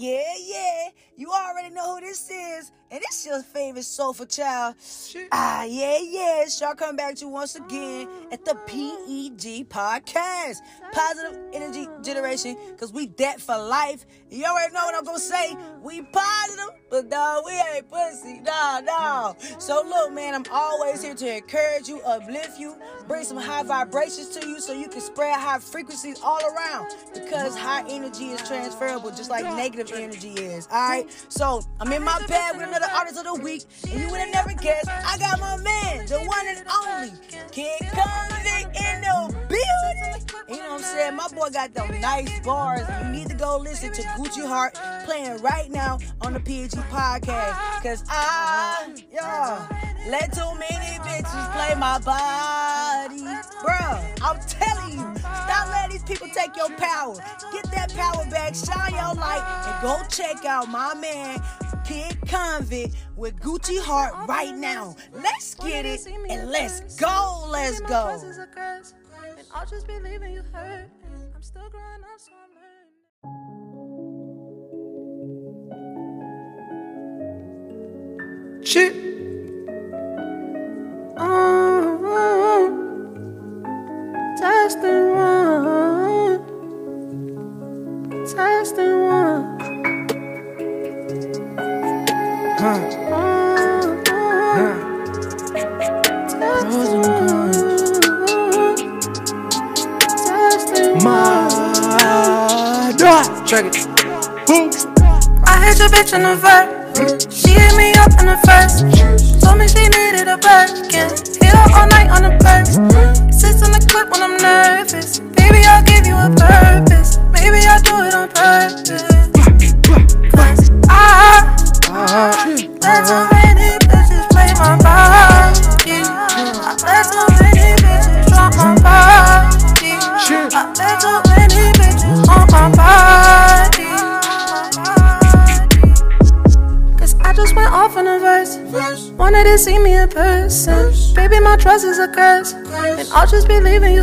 Yeah, yeah. You already know who this is. And it's your favorite soulful child. Shit. Ah, yeah, yeah. It's y'all coming back to you once again at the PEG podcast. Positive energy generation. Cause we that for life. You already know what I'm gonna say. We positive, but no, we ain't pussy. No, no. So look, man, I'm always here to encourage you, uplift you, bring some high vibrations to you so you can spread high frequencies all around. Because high energy is transferable, just like negative energy is. Alright? So I'm in my bed with another artist of the week, and you would have never guessed. I got my man, the one and only Kid Convict in the you know what I'm saying? My boy got them nice bars. You need to go listen to Gucci Heart playing right now on the PG podcast. Cause I, yeah, let too many bitches play my body. Bruh, I'm telling you, stop letting these people take your power. Get that power back, shine your light, and go check out my man, Kid Convict with Gucci Heart right now. Let's get it and let's go, let's go. I'll just be leaving you hurt. I'm still growing up, so I'm learning. Shit. I hit your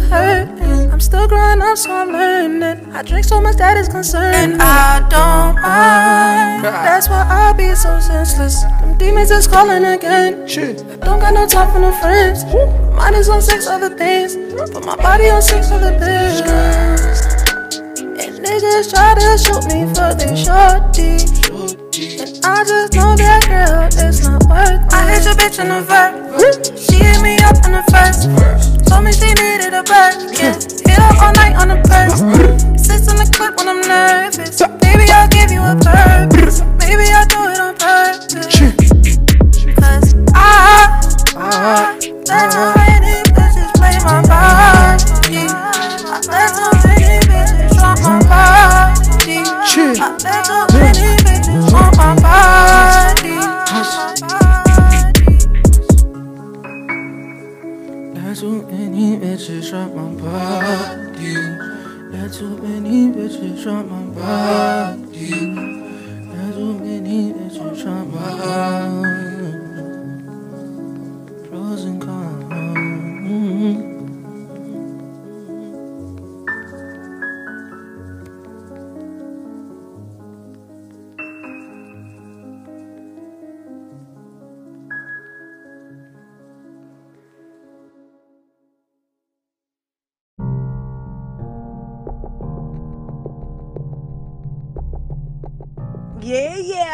hurting. I'm still growing up, so I'm learning. I drink so much that is concerned. And I don't mind. That's why I'll be so senseless. Them demons is calling again. Shit. Don't got no time for no friends. My mind is on six other things. Put my body on six other things. And niggas try to shoot me for their shorty. And I just know that girl is not worth it. I hit your bitch in the verse. She hit me up in the first. Told me she needed a Birkin. Hit her all night on the purse. Sits in the clip when I'm nervous. Baby, I'll give you a purpose. Maybe I'll do it on purpose. Cause I, I let too many bitches play my body. Too many bitches drop my body.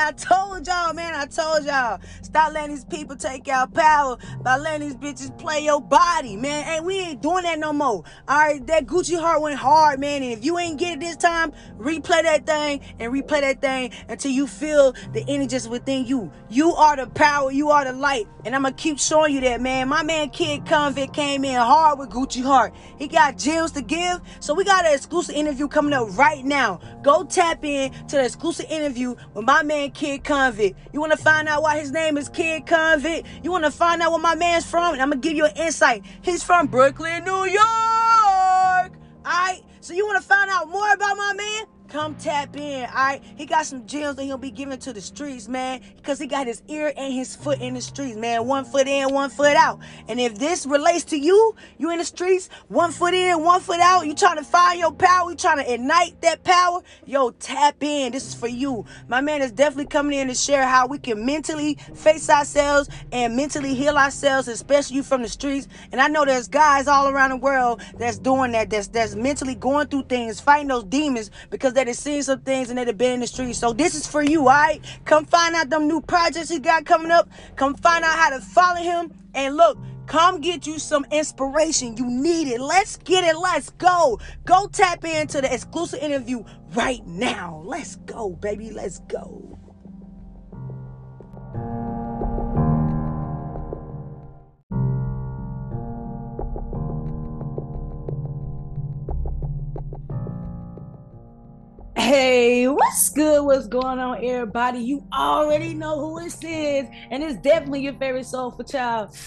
I told y'all, man. I told y'all. Stop letting these people take your power by letting these bitches play your body, man. And we ain't doing that no more. All right, that Gucci heart went hard, man. And if you ain't get it this time, replay that thing and replay that thing until you feel the energy just within you. You are the power, you are the light. And I'm gonna keep showing you that, man. My man Kid Convict came in hard with Gucci Heart. He got gems to give. So we got an exclusive interview coming up right now. Go tap in to the exclusive interview with my man Kid Convict. You wanna find out why his name is Kid Convict? You wanna find out where my man's from? And I'm gonna give you an insight. He's from Brooklyn, New York. Alright? So you wanna find out more about my man? Come tap in, all right? He got some gems that he'll be giving to the streets, man, because he got his ear and his foot in the streets, man. One foot in, one foot out. And if this relates to you, you in the streets, one foot in, one foot out, you trying to find your power, you trying to ignite that power, yo, tap in. This is for you. My man is definitely coming in to share how we can mentally face ourselves and mentally heal ourselves, especially you from the streets. And I know there's guys all around the world that's doing that, that's that's mentally going through things, fighting those demons because they have seen some things and they have been in the streets. So this is for you, all right? Come find out them new projects he got coming up. Come find out how to follow him. And look, come get you some inspiration. You need it. Let's get it. Let's go. Go tap into the exclusive interview right now. Let's go, baby. Let's go. Hey, what's good? What's going on, everybody? You already know who it is, and it's definitely your favorite soulful child.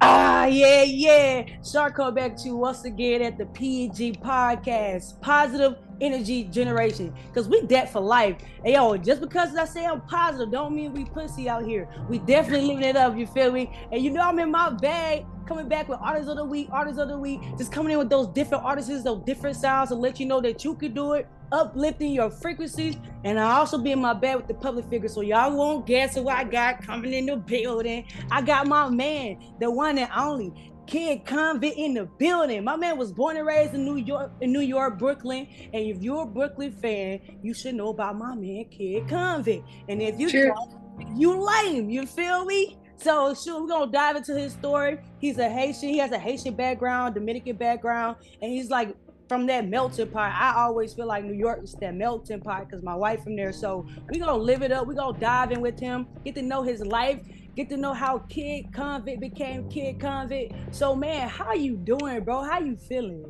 Ah, yeah, yeah. Shark come back to you once again at the PG Podcast, Positive Energy Generation, because we debt for life. Hey, yo, just because I say I'm positive, don't mean we pussy out here. We definitely living it up. You feel me? And you know I'm in my bag coming back with artists of the week, artists of the week, just coming in with those different artists, those different sounds to let you know that you could do it, uplifting your frequencies. And I also be in my bed with the public figure. So y'all won't guess who I got coming in the building. I got my man, the one and only Kid Convict in the building. My man was born and raised in New York, in New York, Brooklyn. And if you're a Brooklyn fan, you should know about my man, Kid Convict. And if you don't, you lame. You feel me? So sure, we're gonna dive into his story. He's a Haitian, he has a Haitian background, Dominican background, and he's like from that melting pot. I always feel like New York is that melting pot because my wife from there. So we gonna live it up. We gonna dive in with him, get to know his life, get to know how Kid Convict became Kid Convict. So man, how you doing, bro? How you feeling?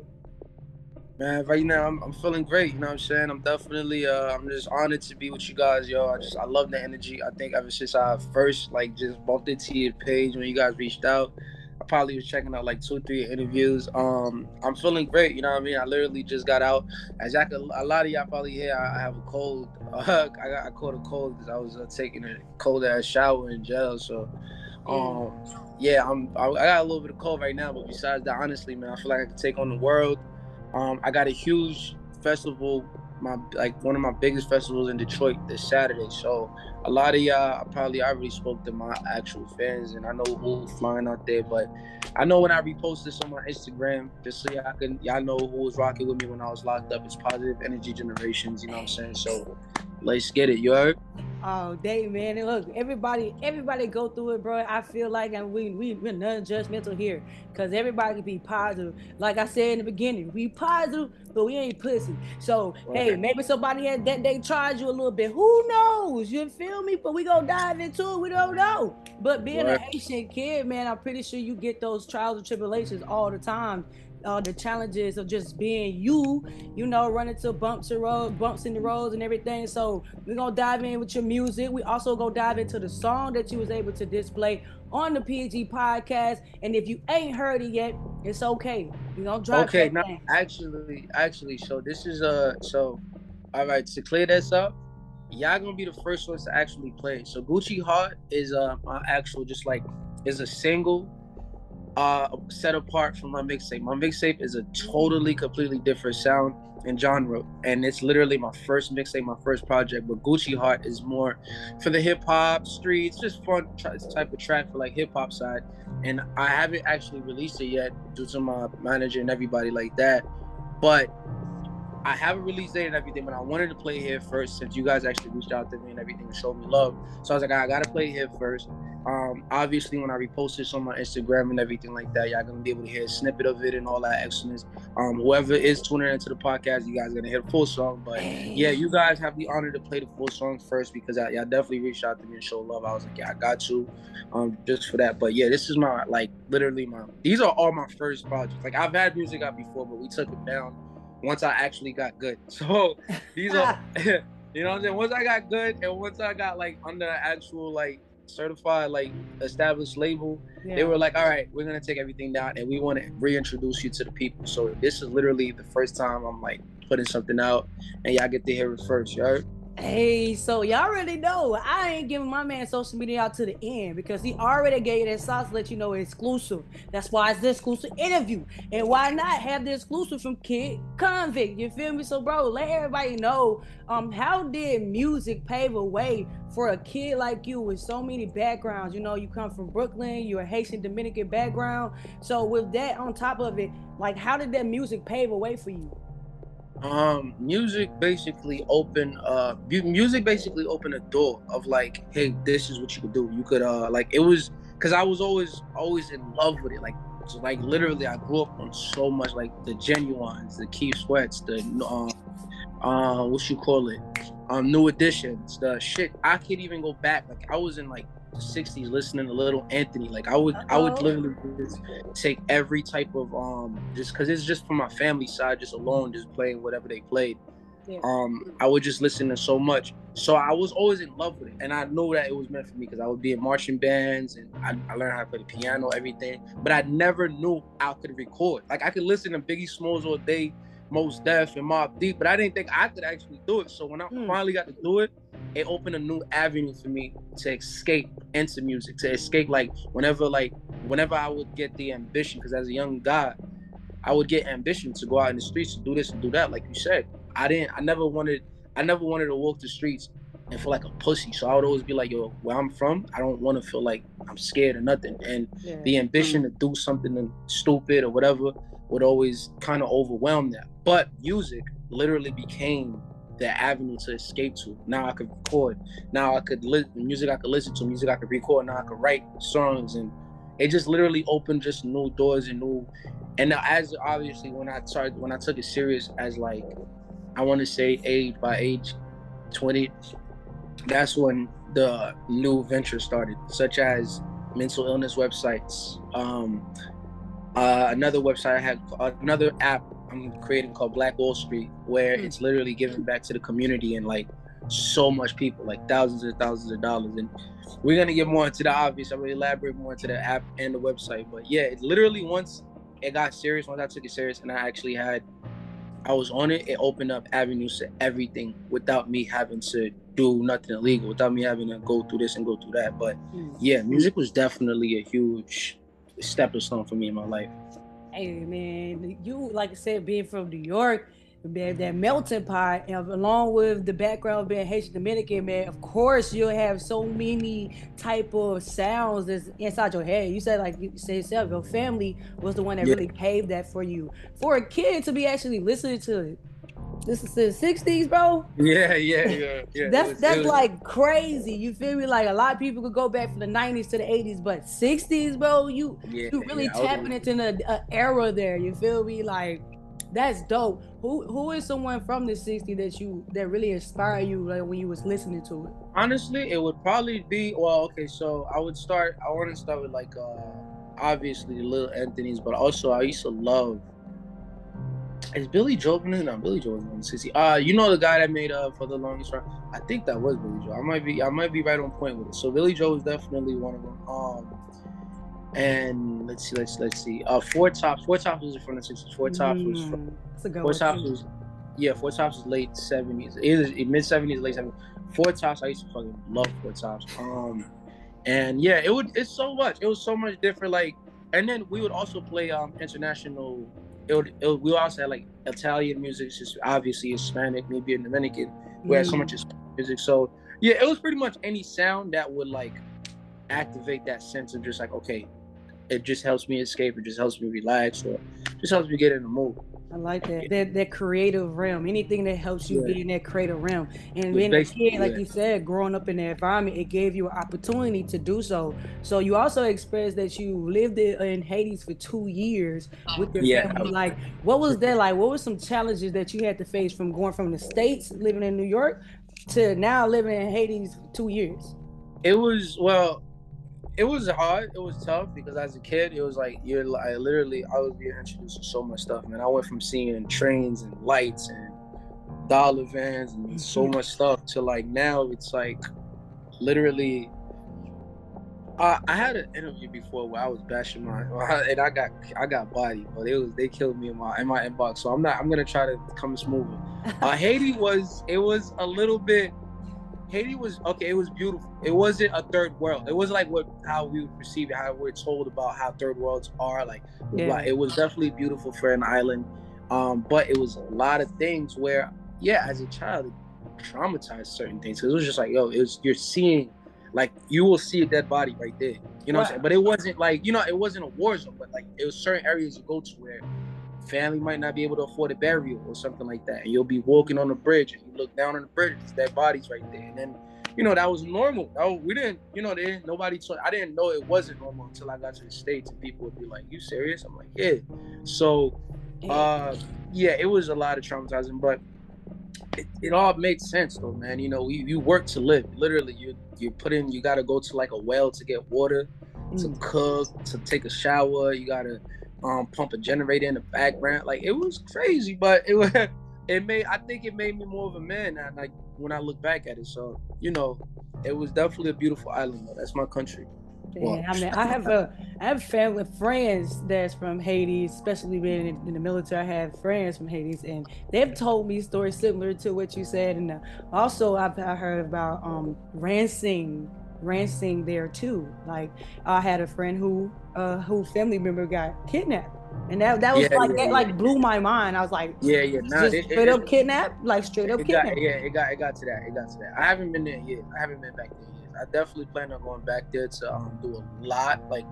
Man, right now I'm, I'm feeling great. You know what I'm saying? I'm definitely uh I'm just honored to be with you guys, yo. I just I love the energy. I think ever since I first like just bumped into your page when you guys reached out, I probably was checking out like two, three interviews. Um, I'm feeling great. You know what I mean? I literally just got out. As y'all can, a lot of y'all probably hear, I, I have a cold. Uh, I got I caught a cold because I was uh, taking a cold ass shower in jail. So, um, yeah, I'm I, I got a little bit of cold right now. But besides that, honestly, man, I feel like I can take on the world. Um, I got a huge festival, my like one of my biggest festivals in Detroit this Saturday. So a lot of y'all I probably already spoke to my actual fans, and I know who's flying out there. But I know when I repost this on my Instagram, just so y'all can y'all know who was rocking with me when I was locked up. It's Positive Energy Generations. You know what I'm saying? So let's get it. You heard? Oh, day, man. And look, everybody, everybody go through it, bro. I feel like and we we we're non-judgmental here. Cause everybody can be positive. Like I said in the beginning, we positive, but we ain't pussy. So okay. hey, maybe somebody had that they charge you a little bit. Who knows? You feel me? But we gonna dive into it. We don't know. But being right. a Haitian kid, man, I'm pretty sure you get those trials and tribulations all the time uh, the challenges of just being you, you know, running to bumps and road, bumps in the roads and everything. So we're gonna dive in with your music. We also go dive into the song that you was able to display on the PG podcast. And if you ain't heard it yet, it's okay. You gonna drop Okay, now actually, actually, so this is uh so all right, to clear this up, y'all gonna be the first ones to actually play. So Gucci Heart is uh my actual just like is a single uh set apart from my mixtape. My mixtape is a totally completely different sound and genre, and it's literally my first mixtape, my first project. But Gucci Heart is more for the hip hop streets, just fun type of track for like hip hop side. And I haven't actually released it yet due to my manager and everybody like that. But I have a release date and everything, but I wanted to play here first since you guys actually reached out to me and everything and showed me love. So I was like, I gotta play here first. Um, obviously, when I repost this on my Instagram and everything like that, y'all gonna be able to hear a snippet of it and all that excellence. Um, whoever is tuning into the podcast, you guys gonna hear the full song. But yeah, you guys have the honor to play the full song first because I, y'all definitely reached out to me and showed love. I was like, yeah, I got you, um, just for that. But yeah, this is my like literally my. These are all my first projects. Like I've had music out before, but we took it down once I actually got good. So these are, you know what I'm saying? Once I got good and once I got like under actual like certified like established label, yeah. they were like, all right, we're gonna take everything down and we want to reintroduce you to the people. So this is literally the first time I'm like putting something out, and y'all get to hear it first. Heard? Hey, so y'all already know I ain't giving my man social media out to the end because he already gave that sauce let you know exclusive. That's why it's the exclusive interview. And why not have the exclusive from Kid Convict? You feel me? So bro, let everybody know um how did music pave a way for a kid like you with so many backgrounds? You know, you come from Brooklyn, you're a Haitian Dominican background. So with that on top of it, like how did that music pave a way for you? Um music basically open uh music basically opened a door of like hey this is what you could do. You could uh like it was because i was always always in love with it like so like literally i grew up on so much like the Ginuwines the Keith Sweats the um uh what you call it um New Editions the shit i can't even go back. Like i was in like the 60s listening to little anthony. Like i would i would literally just take every type of um just because it's just from my family side just alone just playing whatever they played. Yeah. um i would just listen to so much. So i was always in love with it and i know that it was meant for me because i would be in marching bands and I, I learned how to play the piano everything but i never knew i could record. Like i could listen to biggie smalls all day Mos Def and Mobb Deep, but I didn't think I could actually do it. So when I Hmm. finally got to do it, it opened a new avenue for me to escape into music, to escape like whenever like whenever I would get the ambition, because as a young guy, I would get ambition to go out in the streets to do this and do that. Like you said, I didn't. I never wanted. I never wanted to walk the streets and feel like a pussy. So I would always be like, yo, where I'm from, I don't want to feel like I'm scared or nothing. And Yeah. the ambition to do something stupid or whatever would always kind of overwhelm that. But music literally became the avenue to escape to. Now I could record. Now I could listen music I could listen to, music I could record. Now I could write songs and it just literally opened just new doors and new and now as obviously when I started when I took it serious as like I want to say age by age 20 that's when the new ventures started such as mental illness websites um uh, another website I had another app I'm creating called Black Wall Street where Hmm. it's literally giving back to the community and like so much people like thousands and thousands of dollars. And we're gonna get more into the obvious. I'm gonna elaborate more into the app and the website. But yeah it literally once it got serious once I took it serious and I actually had I was on it it opened up avenues to everything without me having to do nothing illegal without me having to go through this and go through that. But Mm. yeah music was definitely a huge stepping stone for me in my life Hey man, you like I said, being from New York, man, that mm-hmm. melting pot, and along with the background of being Haitian Dominican, man, of course you'll have so many type of sounds that's inside your head. You said like you said yourself, your family was the one that Yeah. really paved that for you. For a kid to be actually listening to it. This is the '60s, bro. Yeah, yeah, yeah, yeah. That's was- that's was- like crazy. You feel me? Like a lot of people could go back from the '90s to the '80s, but '60s, bro, you yeah, you really yeah, tapping into the uh, era there. You feel me? Like that's dope. Who who is someone from the '60s that you that really inspired you like when you was listening to it? Honestly, it would probably be well. Okay, so I would start. I want to start with like uh obviously Little Anthony's, but also I used to love. Is Billy Joel? No, no, Billy Joel was on the 60. Uh, you know the guy that made uh for the longest run. I think that was Billy Joel. I might be, I might be right on point with it. So Billy Joel is definitely one of them. Um, and let's see, let's let's see. Uh, Four Tops. Four Tops was from the 60s. Four Tops was from Mm, That's a good Four one. Tops was, yeah, Four Tops was late seventies, either mid seventies, late seventies. Four Tops, I used to fucking love Four Tops. Um, and yeah, it would, it's so much. It was so much different. Like, and then we would also play um international. It would, it would we also had like Italian music, just obviously Hispanic, maybe a Dominican. We had so Mm. much music. So yeah, it was pretty much any sound that would like activate that sense of just like okay, it just helps me escape. It just helps me relax, or just helps me get in the mood. I like that. That that creative realm. Anything that helps you Yeah. be in that creative realm. And It's being a kid, like you said, growing up in that environment, it gave you an opportunity to do so. So you also expressed that you lived in, in Haiti for two years with your Yeah. family. Like, what was that like? What were some challenges that you had to face from going from the States, living in New York, to now living in Haiti for two years? It was well, it was hard. It was tough because as a kid, it was like you're like literally I was being introduced to so much stuff, man. I went from seeing trains and lights and dollar vans and so much stuff to like now it's like literally Uh, I had an interview before where I was bashing my and I got I got body, but it was they killed me in my in my inbox. So I'm not I'm gonna try to come smoother. Uh, Haiti was it was a little bit. Haiti was okay. It was beautiful. It wasn't a third world. It wasn't like what how we would perceive it, how we're told about how third worlds are. Like, Yeah. like, it was definitely beautiful for an island, um, but it was a lot of things where, yeah, as a child, it traumatized certain things. 'Cause it was just like, yo, it was you're seeing, like, you will see a dead body right there. You know what I'm saying? But it wasn't like, you know, it wasn't a war zone, but like it was certain areas you go to where family might not be able to afford a burial or something like that. And you'll be walking on the bridge and you look down on the bridge, there's dead bodies right there. And then, you know, that was normal. Oh, we didn't, you know, they didn't, nobody told, I didn't know it wasn't normal until I got to the States and people would be like, you serious? I'm like, yeah. So, uh, yeah, it was a lot of traumatizing, but it, it all makes sense though, man. You know, you, you work to live. Literally, you you put in. You got to go to like a well to get water, to Mm. cook, to take a shower. You got to um, pump a generator in the background. Like it was crazy, but it was. It made. I think it made me more of a man. Like when I look back at it. So you know, it was definitely a beautiful island. Though. That's my country. Yeah, I mean, I have a, I have family friends that's from Haiti, especially being in, in the military. I have friends from Haiti, and they've told me stories similar to what you said. And uh, also, I've I heard about um rancing, rancing there too. Like I had a friend who, uh, who family member got kidnapped, and that that was Yeah, like yeah, that like blew my mind. I was like, Yeah, yeah. Nah, just it- straight it- up kidnapped, like straight up kidnapped. yeah, it got it got to that. It got to that. I haven't been there yet. I haven't been back there yet. I definitely plan on going back there to um, do a lot. Like,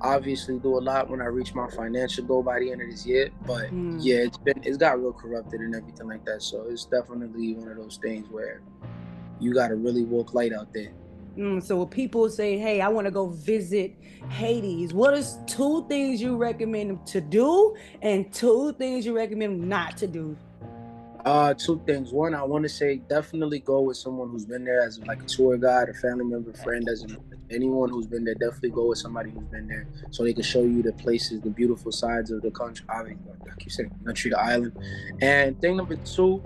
obviously, do a lot when I reach my financial goal by the end of this year. But Mm. yeah, it's been it's got real corrupted and everything like that. So it's definitely one of those things where you got to really walk light out there. Mm, so when people say, "Hey, I want to go visit Haiti," what is two things you recommend them to do, and two things you recommend them not to do? Uh, two things. One, I want to say definitely go with someone who's been there as like a tour guide, a family member, friend, as anyone who's been there. Definitely go with somebody who's been there so they can show you the places, the beautiful sides of the country. Obviously, like you said, country, the island. And thing number two,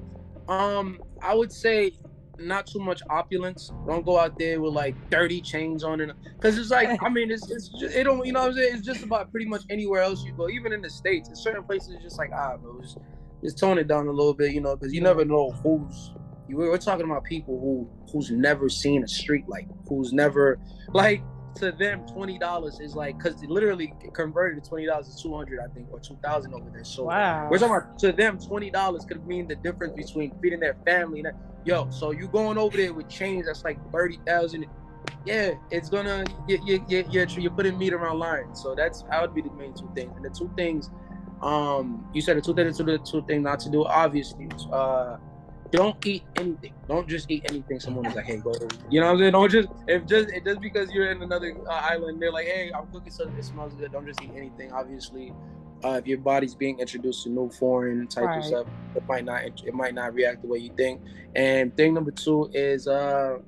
um, I would say not too much opulence. Don't go out there with like dirty chains on it, because it's like I mean, it's it's just, it don't you know what I'm saying. It's just about pretty much anywhere else you go, even in the states. In certain places, it's just like ah, bro, just, just tone it down a little bit, you know, because you never know who's. We're talking about people who who's never seen a street like who's never like to them twenty dollars is like because literally converted to twenty dollars is two hundred, I think, or two thousand over there. So Wow. we're talking about to them twenty dollars could mean the difference between feeding their family. And yo, so you going over there with change that's like thirty thousand. Yeah, it's gonna you you you you're, you're putting meat around lines. So that's that would be the main two things. And the two things, um, you said the two things to the two things not to do. Obviously, uh, don't eat anything. Don't just eat anything. Someone is like, hey, go. You know what I'm saying? Don't just if just it just because you're in another uh, island, they're like, hey, I'm cooking something that smells good. Don't just eat anything. Obviously, uh, if your body's being introduced to new foreign type Right. of stuff, it might not it might not react the way you think. And thing number two is uh,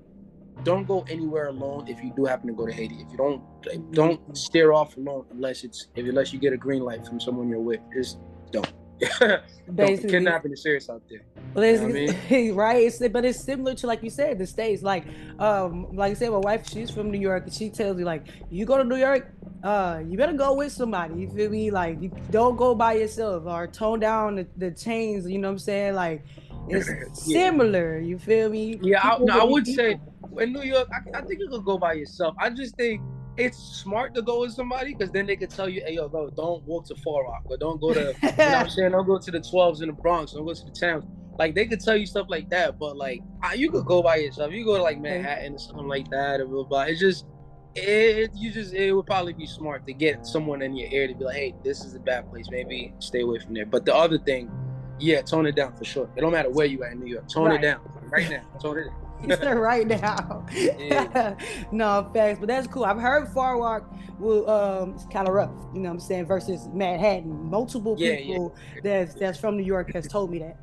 don't go anywhere alone if you do happen to go to Haiti. If you don't like, don't steer off alone unless it's if unless you get a green light from someone you're with. Just don't. Basically, Kidnapping is serious out there. Well, it's, You know what right. It's, but it's similar to like you said, the states. Like, um, like I said, my wife, she's from New York, and she tells me like, you go to New York, uh, you better go with somebody. You feel me? Like, you don't go by yourself or tone down the, the chains. You know what I'm saying? Like, it's similar. You feel me? Yeah, I, no, I would be say in New York, I, I think you could go by yourself. I just think it's smart to go with somebody because then they could tell you, hey, yo, bro, don't walk to Far Rock or don't go to, you know what I'm saying? Don't go to the 12s in the Bronx. Don't go to the towns. Like, they could tell you stuff like that, but like, you could go by yourself. You go to like Manhattan or something like that or blah, blah. It's just, it, you just, it would probably be smart to get someone in your ear to be like, hey, this is a bad place. Maybe stay away from there. But the other thing, yeah, tone it down for sure. It don't matter where you at in New York. Tone Right. it down right now. Tone it down. Right now. Yeah. no facts, but that's cool. I've heard Far Rock will um it's kind of rough, you know what I'm saying, versus Manhattan. Multiple Yeah, yeah. people that's that's from New York has told me that.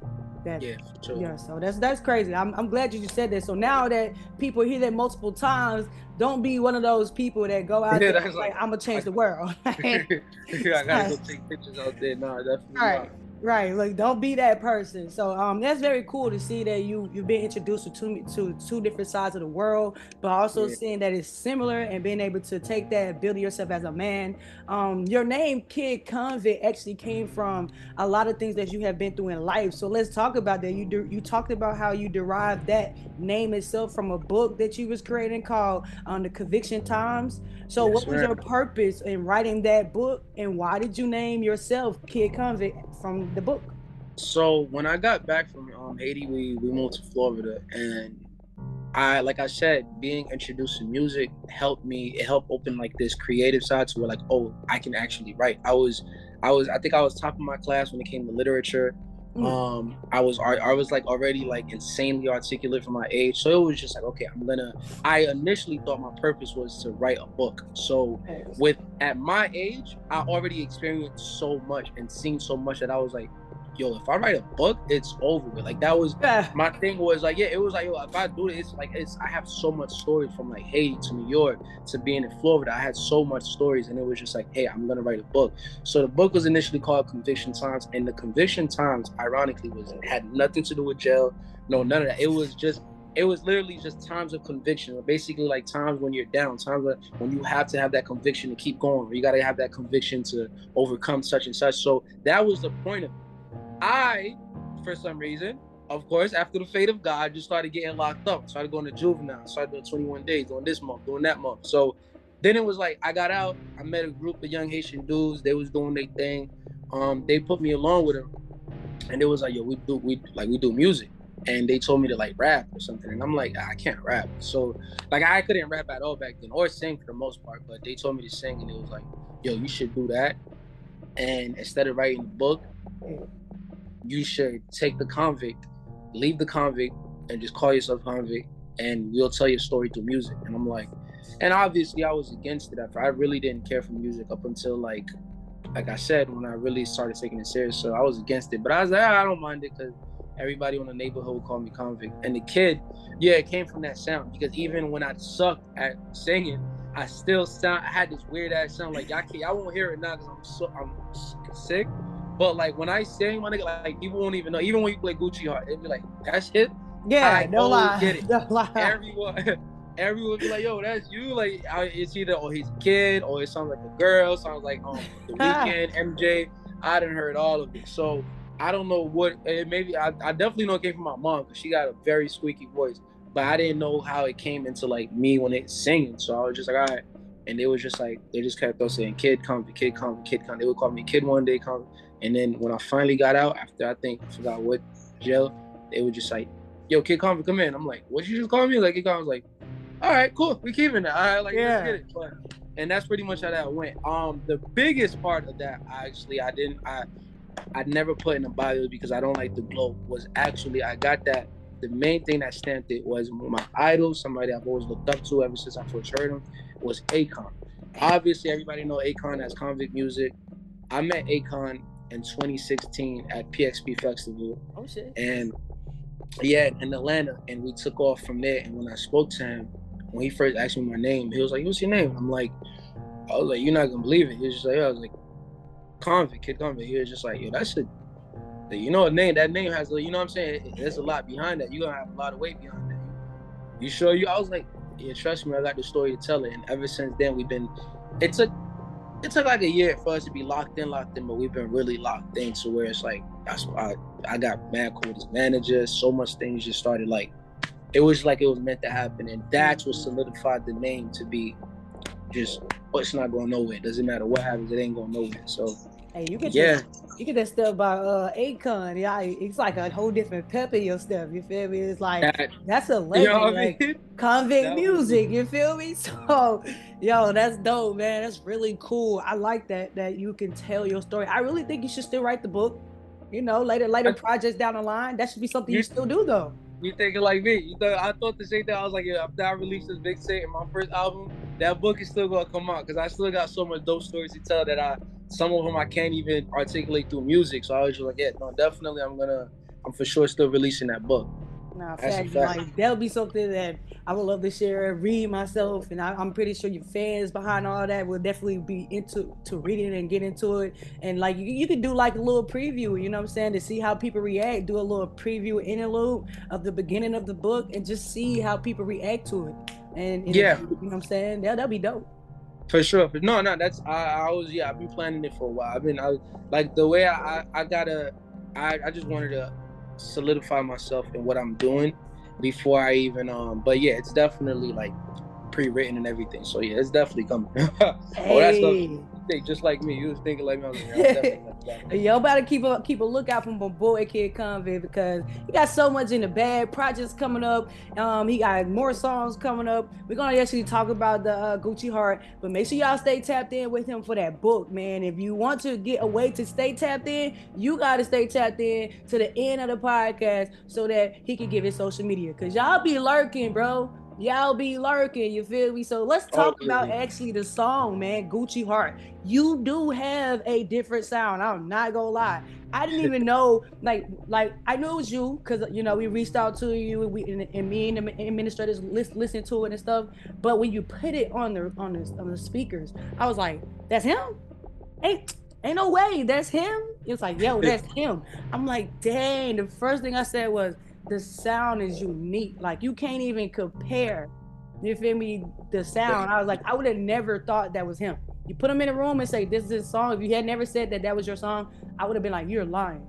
That Yeah, sure. yeah, so that's that's crazy. I'm, I'm glad you just said that. So now that people hear that multiple times, don't be one of those people that go out Yeah, there like, like- I'm gonna change the world. yeah, I gotta go take pictures out there. No, definitely All right. not. Right, like don't be that person. So um, that's very cool to see that you you've been introduced to two to two different sides of the world, but also Yeah. seeing that it's similar and being able to take that and build yourself as a man. Um, your name Kid Convict actually came from a lot of things that you have been through in life. So let's talk about that. You do you talked about how you derived that name itself from a book that you was creating called um, the Conviction Times. So Yes, what was your purpose in writing that book, and why did you name yourself Kid Convict from the book? So when I got back from um, Haiti, we we moved to Florida, and I like I said, being introduced to music helped me. It helped open like this creative side to where like, oh, I can actually write. I was, I was, I think I was top of my class when it came to literature. Mm. Um, I was, I, I was like already like insanely articulate for my age. So it was just like, okay, I'm gonna. I initially thought my purpose was to write a book. So with at my age, I already experienced so much and seen so much that I was like, yo, if I write a book, it's over with. Like that was Yeah. my thing was like, yeah, it was like, yo, if I do this, like it's I have so much stories from like Haiti to New York to being in Florida. I had so much stories and it was just like, hey, I'm gonna write a book. So the book was initially called Conviction Times, and the Conviction Times, ironically, was had nothing to do with jail, no, none of that. It was just it was literally just times of conviction, basically like times when you're down, times when- you have to have that conviction to keep going, or you got to have that conviction to overcome such and such. So that was the point of it. I, for some reason, of course, after the fate of God, just started getting locked up. Started going to juvenile. Started doing 21 days, doing this month, doing that month. So then it was like I got out. I met a group of young Haitian dudes. They was doing their thing. Um, they put me along with them, and it was like, yo, we do we like we do music. And they told me to like rap or something, and I'm like, I can't rap. So like I couldn't rap at all back then, or sing for the most part. But they told me to sing, and it was like, yo, you should do that. And instead of writing a book, you should take the convict, leave the convict, and just call yourself convict, and we'll tell your story through music. And I'm like, and obviously I was against it after. I really didn't care for music up until like, like I said, when I really started taking it serious. So I was against it, but I was like, "Ah, I don't mind it because everybody in the neighborhood would call me convict. And the kid, yeah, it came from that sound because even when I sucked at singing, I still sound. I had this weird ass sound. Like y'all, can't, y'all won't hear it now because I'm so I'm sick. But like when I sing, my nigga, like people won't even know. Even when you play Gucci Heart, they'd be like, "That's it." Yeah, I no lie. get it. No lie. Everyone, everyone be like, "Yo, that's you." Like I, it's either oh he's a kid or it sounds like a girl. Sounds like um the Weeknd MJ. I didn't heard all of it, so I don't know what. It maybe I, I definitely know it came from my mom because she got a very squeaky voice, but I didn't know how it came into like me when it's singing. So I was just like, all right. And they was just like they just kept on saying kid come, kid come, kid come. They would call me kid one day come. And then when I finally got out, after I think I forgot what jail, they were just like, "Yo, Kid Convict, come in." I'm like, "What you just call me?" Like Kid was like, "All right, cool, we keeping it. All right, like Yeah. let's get it." But, and that's pretty much how that went. Um, the biggest part of that, I actually, I didn't, I, I never put in the bio because I don't like the glow. Was actually I got that. The main thing that stamped it was my idol, somebody I've always looked up to ever since I first heard him, was Akon. Obviously, everybody know Akon as convict music. I met Akon in 2016 at PXP Festival, Oh shit. and yeah, in Atlanta, and we took off from there. And when I spoke to him, when he first asked me my name, he was like, "What's your name?" I'm like, "I was like, you're not gonna believe it." He was just like, "I was like, convict, kid convict." He was just like, "Yo, that's a, you know, a name. That name has, a, you know, what I'm saying, there's a lot behind that. You're gonna have a lot of weight behind that. You sure you?" I was like, "Yeah, trust me, I got the story to tell it." And ever since then, we've been. It took. It took like a year for us to be locked in, locked in, but we've been really locked in to where it's like that's why I, I got mad cool with his manager. So much things just started like it was like it was meant to happen, and that's what solidified the name to be just. Oh, it's not going nowhere. It Doesn't matter what happens, it ain't going nowhere. So Hey, you get yeah, you get that stuff by uh Akon. Yeah, it's like a whole different pep in your stuff. You feel me? It's like that, that's a you legend. know like, mean? convict music. You feel me? So, yo, that's dope, man. That's really cool. I like that that you can tell your story. I really think you should still write the book. You know, later later I- projects down the line. That should be something you, You- still do though. You thinking like me? You thought I thought the same thing. I was like, yeah, after I released this big set in my first album, that book is still gonna come out because I still got so much dope stories to tell that I some of them I can't even articulate through music. So I was just like, yeah, no, definitely, I'm gonna, I'm for sure still releasing that book. Nah, fact, fact. like that'll be something that I would love to share, read myself, and I, I'm pretty sure your fans behind all that will definitely be into to reading and get into it. And like you, you could do like a little preview, you know what I'm saying, to see how people react. Do a little preview interlude of the beginning of the book, and just see how people react to it. And, and Yeah. you know what I'm saying, that that'd be dope. For sure. No, no, that's I, I was yeah, I've been planning it for a while. I've been I like the way I I, gotta I, I just wanted to solidify myself in what I'm doing before I even um but yeah, it's definitely like pre-written and everything. So yeah, it's definitely coming. oh, that's the Hey. thing, just like me. You was thinking like me. Like. Y'all better keep a keep a lookout for my boy Kid Convict because he got so much in the bag. Projects coming up. Um, he got more songs coming up. We're gonna actually talk about the uh, Gucci Heart, but make sure y'all stay tapped in with him for that book, man. If you want to get a way to stay tapped in, you gotta stay tapped in to the end of the podcast so that he can give his social media. Cause y'all be lurking, bro. Y'all be lurking, you feel me? So let's talk about actually the song, man. Gucci Heart. You do have a different sound. I'm not gonna lie. I didn't even know, like, like I knew it was you because you know we reached out to you, and we and, and me and the administrators lis- listened to it and stuff. But when you put it on the on the on the speakers, I was like, "That's him." Ain't ain't no way that's him. It's like, yo, that's him. I'm like, dang. The first thing I said was, the sound is unique. Like you can't even compare. You feel me? The sound. I was like, I would have never thought that was him. You put him in a room and say, "This is his song." If you had never said that that was your song, I would have been like, "You're lying."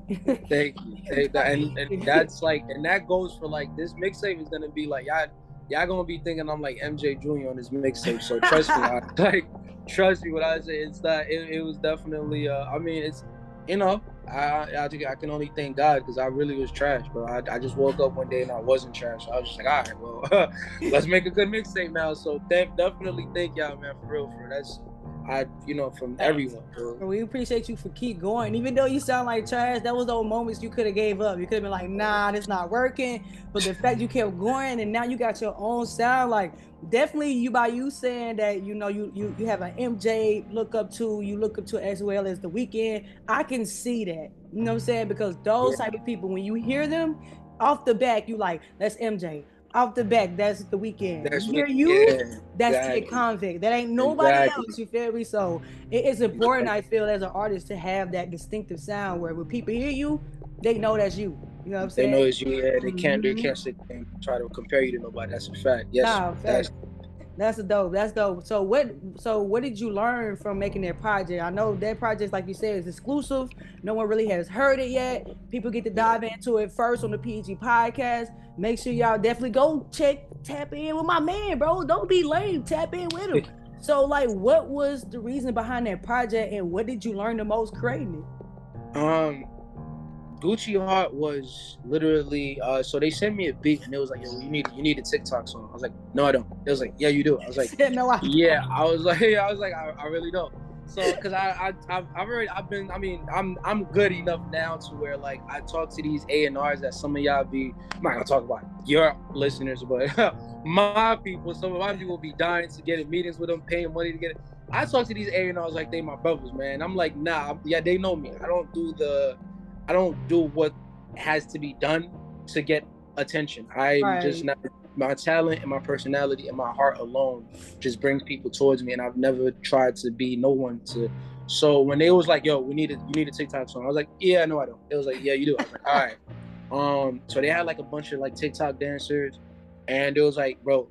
Thank you. Thank that. And, and that's like, and that goes for like this mixtape is gonna be like y'all, y'all gonna be thinking I'm like MJ Jr. on this mixtape. So trust me, I, like trust me. What I say, it's that it, it was definitely. Uh, I mean, it's you know, I I, I can only thank God because I really was trash, bro. I, I just woke up one day and I wasn't trash. So I was just like, all right, well, let's make a good mixtape now. So de- definitely thank y'all, man, for real. For that's. I, you know, from everyone. Bro. we appreciate you for keep going, even though you sound like trash. That was those moments you could have gave up. You could have been like, "Nah, this not working." But the fact you kept going, and now you got your own sound, like definitely you by you saying that you know you you you have an MJ look up to, you look up to as well as the Weeknd. I can see that. You know what I'm saying? Because those Yeah. type of people, when you hear them off the back, you like that's MJ. Off the back, that's the Weeknd. That's you hear what- you. yeah, That's exactly. Kid Convict. That ain't nobody Exactly. else. You feel me? So it is important, I feel, as an artist to have that distinctive sound where when people hear you, they know that's you. You know what I'm saying? They know it's you. Yeah, they can't. They Mhm. can't sit and try to compare you to nobody. That's a fact. Yes, Nah, that's fact. That's a dope. That's dope. So what? So what did you learn from making that project? I know that project, like you said, is exclusive. No one really has heard it yet. People get to dive into it first on the PG podcast. Make sure y'all definitely go check, tap in with my man, bro. Don't be lame. Tap in with him. So like, what was the reason behind that project, and what did you learn the most creating it? um. Gucci Heart was literally uh so they sent me a beat and it was like yo you need you need a TikTok song. I was like no I don't. It was like yeah you do. I was like no, I, yeah I was like I was like I, I really don't. So because I I I've, I've already I've been I mean I'm I'm good enough now to where like I talk to these A and R's that some of y'all be I'm not gonna talk about your listeners but my people some of my people be dying to get in meetings with them paying money to get it. I talk to these A and R's like they my brothers man. I'm like nah yeah they know me. I don't do the I don't do what has to be done to get attention. I'm just not my talent and my personality and my heart alone just brings people towards me and I've never tried to be no one to so when they was like, yo, we need a you need a TikTok song, I was like, Yeah, no, I don't. It was like, Yeah, you do. I was like, all right. Um, so they had like a bunch of like TikTok dancers and it was like, bro,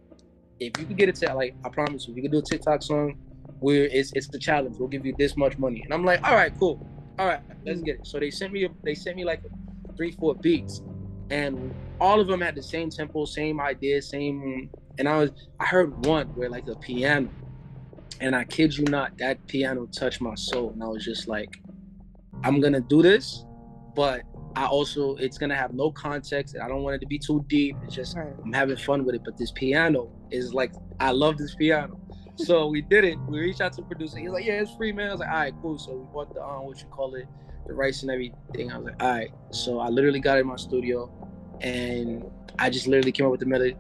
if you could get it to like I promise you, if you could do a TikTok song, where it's it's the challenge. We'll give you this much money. And I'm like, all right, cool. All right, let's get it. So they sent me they sent me like three, four beats, and all of them had the same tempo, same idea, same. And I was I heard one where like a piano, and I kid you not, that piano touched my soul, and I was just like, I'm gonna do this, but I also it's gonna have no context. and I don't want it to be too deep. It's just Right. I'm having fun with it. But this piano is like I love this piano. So we did it. We reached out to the producer. He's like, "Yeah, it's free, man." I was like, "All right, cool." So we bought the um, what you call it, the rights and everything. I was like, "All right." So I literally got in my studio, and I just literally came up with the melody.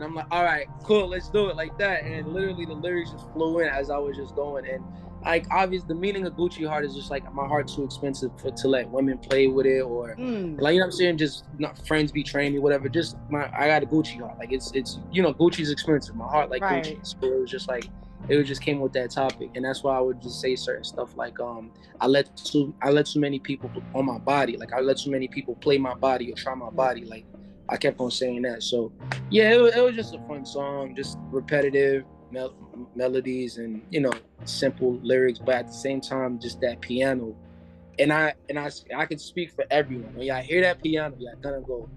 And I'm like, all right, cool, let's do it like that. And literally the lyrics just flew in as I was just going. And like obvious the meaning of Gucci heart is just like my heart's too expensive for to let women play with it or Mm. like you know what I'm saying, just not friends betraying me, whatever. Just my I got a Gucci heart. Like it's it's you know, Gucci's expensive. My heart like Right. Gucci. So it was just like it was just came with that topic. And that's why I would just say certain stuff like um I let too I let too many people on my body. Like I let too many people play my body or try my body. Like I kept on saying that. So yeah, it it was just a fun song, just repetitive mel- melodies and you know simple lyrics, but at the same time, just that piano. And I and I I can speak for everyone. When y'all hear that piano, y'all gonna go.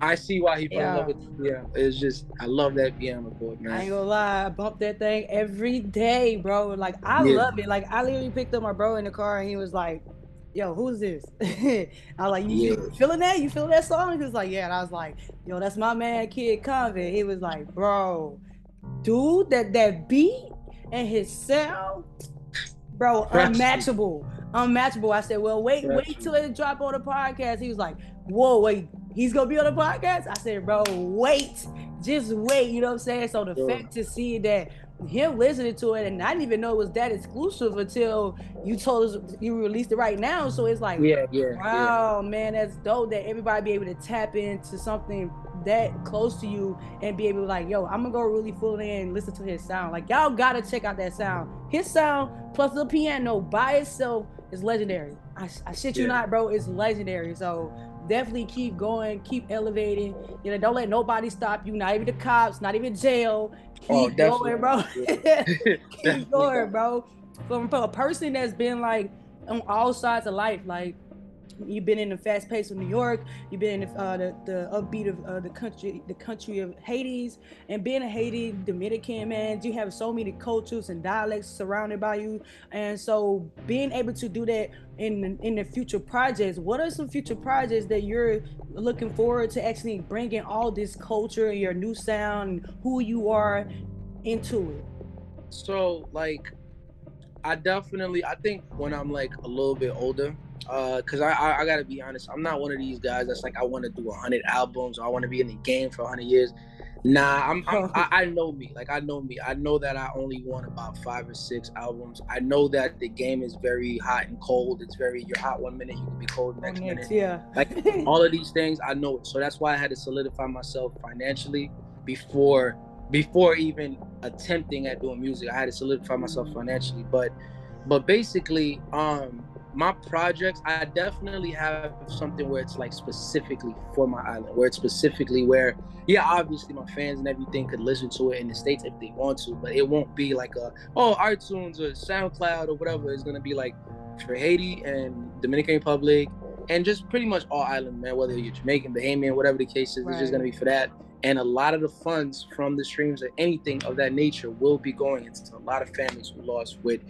I see why he fell in Yeah. love with piano. It's just I love that piano boy, I man. ain't gonna lie, I bump that thing every day, bro. Like I Yeah. love it. Like I literally picked up my bro in the car and he was like, "Yo, who's this?" I was like, you, you Yeah. feeling that? You feeling that song?" He was like, "Yeah." And I was like, "Yo, that's my man, Kid Convict." He was like, "Bro, dude, that that beat and his sound, bro, unmatchable, unmatchable." I said, "Well, wait, wait till it drop on the podcast." He was like, "Whoa, wait." He's gonna be on the podcast. I said, bro, wait, just wait. You know what I'm saying? So the Sure. fact to see that him listening to it, and I didn't even know it was that exclusive until you told us you released it right now. So it's like, Yeah, yeah, yeah. wow, man, that's dope that everybody be able to tap into something that close to you and be able to like, yo, I'm gonna go really full in and listen to his sound. Like y'all gotta check out that sound. His sound plus the piano by itself is legendary. I, I shit you Yeah. not, bro. It's legendary. So definitely keep going, keep elevating. You know, don't let nobody stop you. Not even the cops, not even jail. Oh, keep Oh, going, bro. keep going, bro. From, from a person that's been like on all sides of life, like you've been in the fast pace of New York, you've been in the, uh, the, the upbeat of uh, the country, the country of Hades, and being a Haiti Dominican man, you have so many cultures and dialects surrounded by you, and so being able to do that in in the future projects, what are some future projects that you're looking forward to actually bringing all this culture, your new sound, who you are into it? So like, I definitely I think when I'm like a little bit older, uh, cause I, I I gotta be honest, I'm not one of these guys that's like I want to do hundred albums or I want to be in the game for hundred years. Nah, I'm, I'm I, I know me. Like I know me. I know that I only want about five or six albums. I know that the game is very hot and cold. It's very you're hot one minute, you can be cold the next minute. yeah. Like all of these things, I know it. So that's why I had to solidify myself financially before before even attempting at doing music. I had to solidify myself financially. But but basically, um, my projects, I definitely have something where it's like specifically for my island, where it's specifically where, yeah, obviously my fans and everything could listen to it in the States if they want to, but it won't be like a, oh, iTunes or SoundCloud or whatever. It's gonna be like for Haiti and Dominican Republic and just pretty much all island, man, whether you're Jamaican, Bahamian, whatever the case is, it's just gonna be for that. And a lot of the funds from the streams or anything of that nature will be going into a lot of families who lost with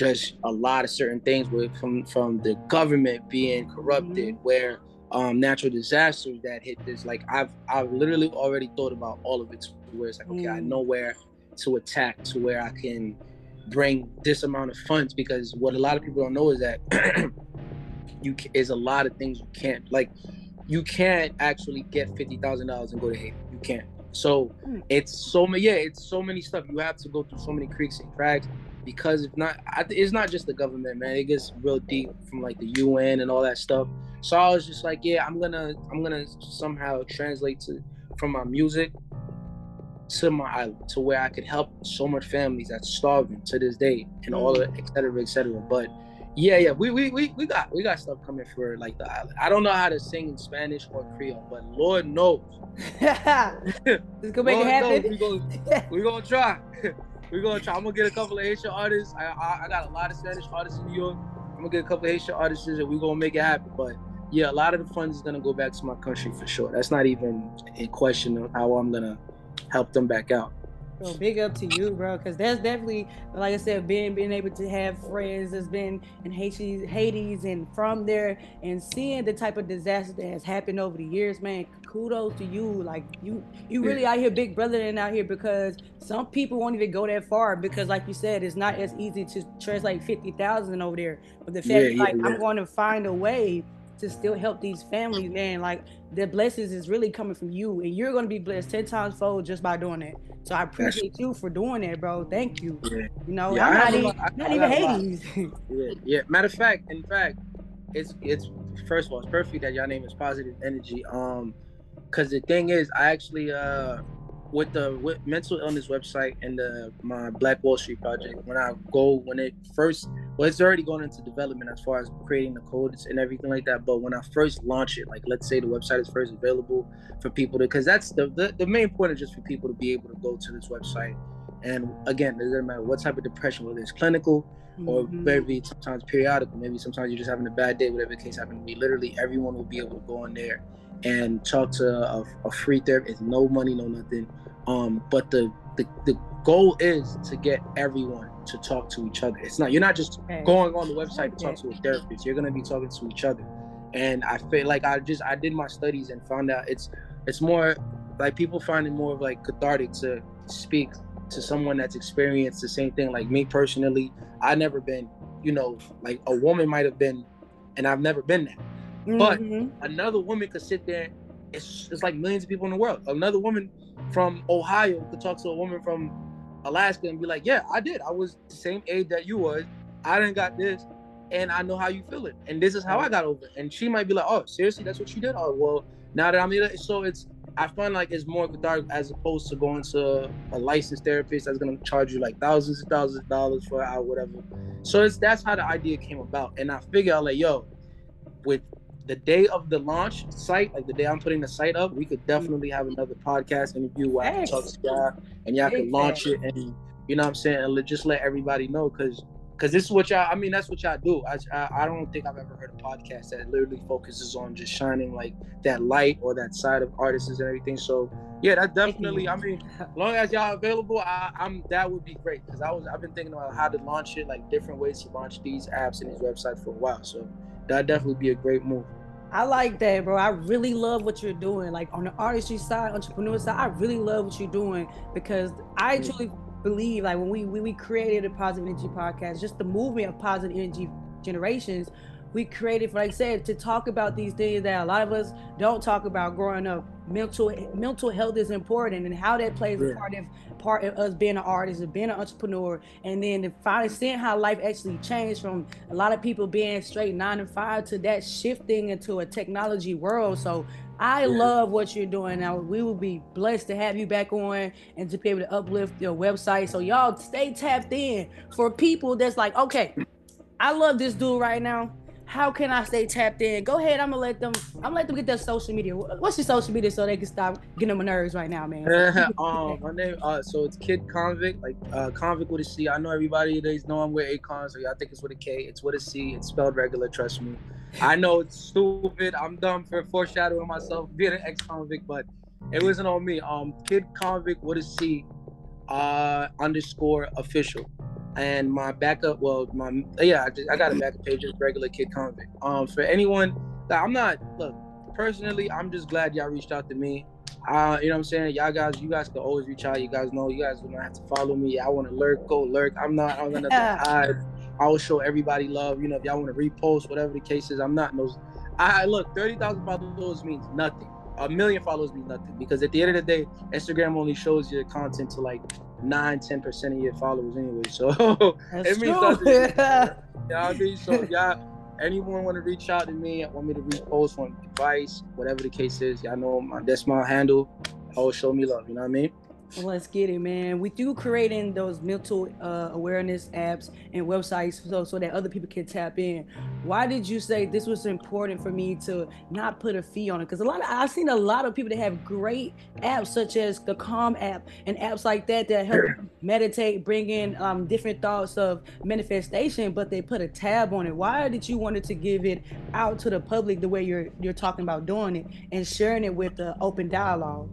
just a lot of certain things with from from the government being corrupted, where um natural disasters that hit this. Like I've I've literally already thought about all of it to where it's like, okay, I Mm. know where to attack to where I can bring this amount of funds because what a lot of people don't know is that you is a lot of things you can't like you can't actually get fifty thousand dollars and go to Haiti. You can't. So Hmm. it's so many. Yeah, it's so many stuff. You have to go through so many creeks and crags because if not, I, it's not just the government, man. It gets real deep from like the UN and all that stuff. So I was just like, yeah, I'm gonna, I'm gonna somehow translate to from my music to my island to where I could help so much families that's starving to this day and all of et cetera, et cetera. But yeah, yeah, we, we we we got we got stuff coming for like the island. I don't know how to sing in Spanish or Creole, but Lord knows. Just go make it Lord knows happen. We gonna we gonna try. we gonna try. I'm gonna get a couple of Haitian artists. I, I I got a lot of Spanish artists in New York. I'm gonna get a couple of Haitian artists and we're gonna make it happen. But yeah, a lot of the funds is gonna go back to my country for sure. That's not even a question of how I'm gonna help them back out. So big up to you, bro, because that's definitely, like I said, being being able to have friends that's been in Haiti, Hades, and from there, and seeing the type of disaster that has happened over the years, man. Kudos to you. Like you, you really out here, big brother, and out here because some people won't even go that far because, like you said, it's not as easy to translate fifty thousand over there. But the fact, Yeah, yeah, like, yeah. I'm going to find a way to still help these families, man. Like the blessings is really coming from you, and you're gonna be blessed ten times fold just by doing that. So I appreciate you for doing that, bro. Thank you. Yeah. You know, Yeah, I'm not, even, lot- not even got a lot. Hades. Yeah, yeah. Matter of fact, in fact, it's it's first of all, it's perfect that y'all name is positive energy. Um, because the thing is, I actually uh with the with mental illness website and the my Black Wall Street project, when I go when it first well, it's already going into development as far as creating the codes and everything like that. But when I first launch it, like let's say the website is first available for people to, because that's the, the the main point is just for people to be able to go to this website. And again, it doesn't matter what type of depression, whether it's clinical, or Mhm. maybe sometimes periodical. Maybe sometimes you're just having a bad day, whatever the case happens to be. Literally, everyone will be able to go in there and talk to a, a free therapist. No money, no nothing. Um, but the, the the goal is to get everyone to talk to each other. It's not you're not just Okay. going on the website to talk to a therapist. You're gonna be talking to each other. And I feel like I just I did my studies and found out it's it's more like people find it more of like cathartic to speak to someone that's experienced the same thing. Like me personally, I never been, you know, like a woman might have been, and I've never been that. But Mhm. another woman could sit there. It's it's like millions of people in the world. Another woman from Ohio could talk to a woman from Alaska and be like, "Yeah, I did. I was the same age that you was. I didn't got this, and I know how you feel it, and this is how I got over it." And she might be like, "Oh, seriously? That's what you did? Oh, well, now that I'm here." So it's I find like it's more cathartic as opposed to going to a licensed therapist that's gonna charge you like thousands and thousands of dollars for an hour, whatever. So it's that's how the idea came about, and I figure out like, yo, with the day of the launch site, like the day I'm putting the site up, we could definitely have another podcast interview where I can talk to y'all and y'all can launch it and you know what I'm saying and just let everybody know because because this is what y'all I mean that's what y'all do. I, I I don't think I've ever heard a podcast that literally focuses on just shining like that light or that side of artists and everything. So yeah, that definitely I mean long as y'all available, I, I'm that would be great because I was I've been thinking about how to launch it, like different ways to launch these apps and these websites for a while. So that'd definitely be a great move. I like that, bro. I really love what you're doing. Like on the artistry side, entrepreneur side, I really love what you're doing because I Mm. truly believe, like when we when we created a positive energy podcast, just the movement of positive energy generations, we created, like I said, to talk about these things that a lot of us don't talk about growing up. Mental mental health is important, and how that plays a part of part of us being an artist and being an entrepreneur, and then to finally seeing how life actually changed from a lot of people being straight nine to five to that shifting into a technology world. So I love what you're doing. Now we will be blessed to have you back on and to be able to uplift your website. So y'all stay tapped in for people that's like, okay, I love this dude right now. How can I stay tapped in? Go ahead. I'm gonna let them. I'm gonna let them get their social media. What's your social media so they can stop getting on my nerves right now, man? um, my name, uh, so it's Kid Convict, like uh, Convict with a C. I know everybody they know I'm with Akon, so y'all think it's with a K. It's with a C. It's spelled regular. Trust me. I know it's stupid. I'm dumb for foreshadowing myself being an ex-convict, but it wasn't on me. Um, Kid Convict with a C, uh, underscore official. And my backup, well, my yeah, I, just, I got a backup page, just regular Kid Convict. Um, for anyone that I'm not look personally, I'm just glad y'all reached out to me. Uh, you know what I'm saying? Y'all guys, you guys can always reach out. You guys know you guys don't have to follow me. I want to lurk, go lurk. I'm not, I'm gonna hide. I will show everybody love. You know, if y'all want to repost, whatever the case is, I'm not those. I look, thirty thousand followers means nothing. A million followers means nothing because at the end of the day, Instagram only shows your content to like nine, ten percent of your followers anyway. So That's it means true. nothing. You know what I mean? So if y'all, anyone want to reach out to me, want me to repost, want advice, whatever the case is, y'all know my that's my handle. Always show me love. You know what I mean? Let's get it, man. With you creating those mental uh, awareness apps and websites so, so that other people can tap in, why did you say this was important for me to not put a fee on it? Because a lot of I've seen a lot of people that have great apps such as the Calm app and apps like that that help you meditate, bring in um, different thoughts of manifestation, but they put a tab on it. Why did you wanted to give it out to the public the way you're you're talking about doing it and sharing it with the open dialogue?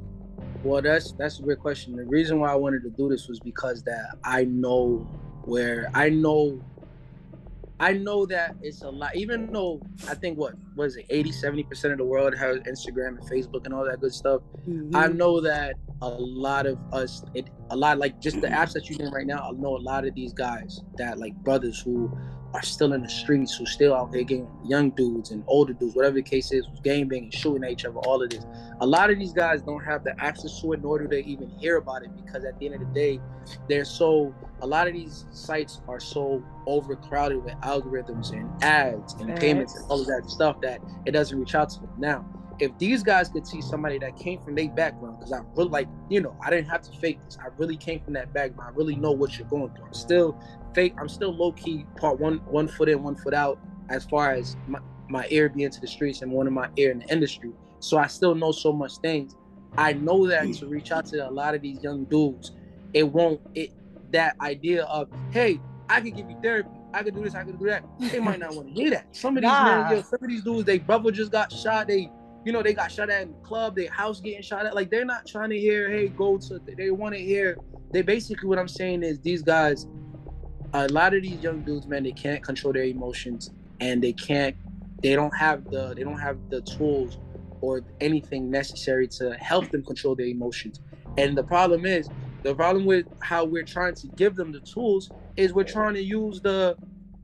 Well, that's that's a great question. The reason why I wanted to do this was because that I know where I know I know that it's a lot even though I think what was it 80 70% of the world has Instagram and Facebook and all that good stuff. I Mhm. know that a lot of us, it, a lot like just the apps that you name right now. I know a lot of these guys that like brothers who are still in the streets, who still out there getting young dudes and older dudes, whatever the case is, who's banging, shooting at each other, all of this. A lot of these guys don't have the access to it, nor do they even hear about it because at the end of the day, they're so. A lot of these sites are so overcrowded with algorithms and ads and payments and all of that stuff that it doesn't reach out to them. Now, if these guys could see somebody that came from their background, because I really like, you know, I didn't have to fake this. I really came from that background. I really know what you're going through. I'm still fake. I'm still low key part one, one foot in, one foot out, as far as my, my ear being to the streets and one of my ear in the industry. So I still know so much things. I know that mm. to reach out to a lot of these young dudes, it won't. It that idea of hey, I can give you therapy. I could do this. I could do that. They might not want to hear that. Some of these Nah. men, yo, some of these dudes, they brother just got shot. They you know, they got shot at in the club, their house getting shot at. Like they're not trying to hear, hey, go to they want to hear. They basically what I'm saying is these guys, a lot of these young dudes, man, they can't control their emotions and they can't they don't have the they don't have the tools or anything necessary to help them control their emotions. And the problem is the problem with how we're trying to give them the tools is we're trying to use the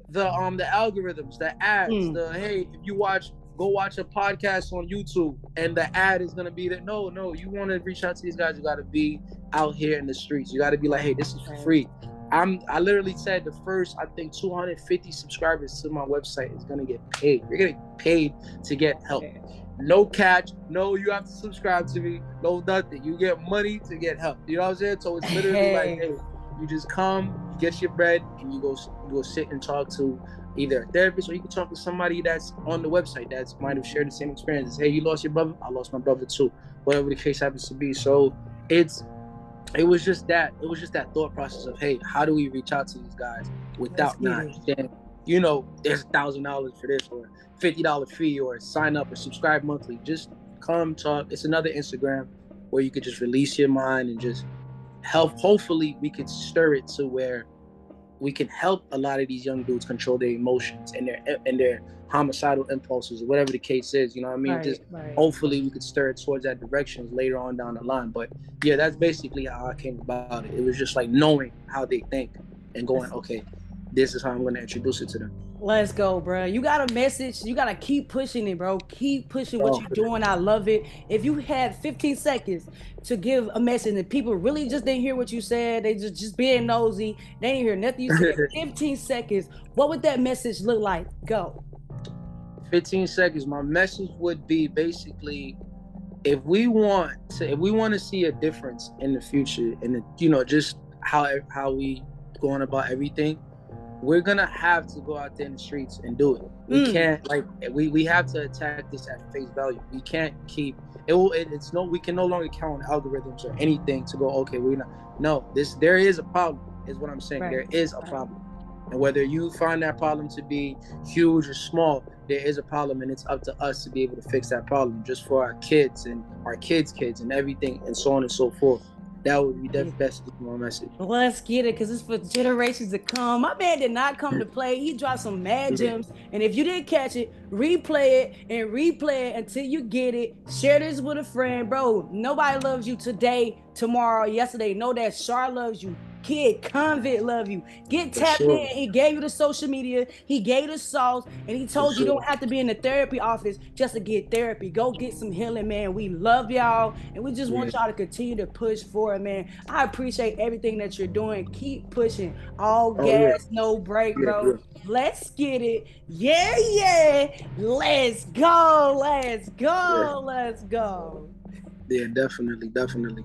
the um the algorithms, the ads, Mm. the hey, if you watch go watch a podcast on YouTube and the ad is gonna be that no, no, you wanna reach out to these guys, you gotta be out here in the streets. You gotta be like, hey, this is for free. I'm I literally said the first I think 250 subscribers to my website is gonna get paid. You're getting paid to get help. No catch, no you have to subscribe to me, no nothing. You get money to get help. You know what I'm saying? So it's literally like, Hey. hey, you just come, you get your bread, and you go you go sit and talk to either a therapist or you can talk to somebody that's on the website that's might have shared the same experiences. Hey, you lost your brother, I lost my brother too. Whatever the case happens to be. So it's it was just that it was just that thought process of hey, how do we reach out to these guys without not saying, you know, there's a thousand dollars for this or fifty dollar fee or sign up or subscribe monthly. Just come talk. It's another Instagram where you could just release your mind and just help. Hopefully, we could stir it to where we can help a lot of these young dudes control their emotions and their and their homicidal impulses or whatever the case is. You know what I mean? Right, Just right. hopefully we could stir it towards that direction later on down the line. But yeah, that's basically how I came about it. It was just like knowing how they think and going, okay, this is how I'm going to introduce it to them. Let's go, bro. You got a message. You gotta keep pushing it, bro. Keep pushing what Oh. you're doing. I love it. If you had 15 seconds to give a message and people really just didn't hear what you said, they just just being nosy, they didn't hear nothing you said. 15 seconds. What would that message look like? Go. 15 seconds. My message would be basically if we want to if we want to see a difference in the future and you know just how how we going about everything we're gonna have to go out there in the streets and do it we Mm. can't like we we have to attack this at face value we can't keep it will it, it's no we can no longer count on algorithms or anything to go okay we're not no this there is a problem is what i'm saying Right. there is a problem and whether you find that problem to be huge or small, there is a problem, and it's up to us to be able to fix that problem just for our kids and our kids' kids and everything, and so on and so forth. That would be the best my message. Let's get it, cause it's for generations to come. My man did not come to play. He dropped some mad gems, and if you didn't catch it, replay it and replay it until you get it. Share this with a friend, bro. Nobody loves you today, tomorrow, yesterday. Know that Char loves you. Kid, convict love you. Get For tapped sure. in. He gave you the social media. He gave the sauce, and he told you you sure. don't have to be in the therapy office just to get therapy. Go get some healing, man. We love y'all, and we just want y'all to continue to push forward, man. I appreciate everything that you're doing. Keep pushing. All Oh, yeah. gas, no break, Yeah, bro. yeah. Let's get it. Yeah, yeah. Let's go. Let's go. Let's go. Yeah, definitely, definitely.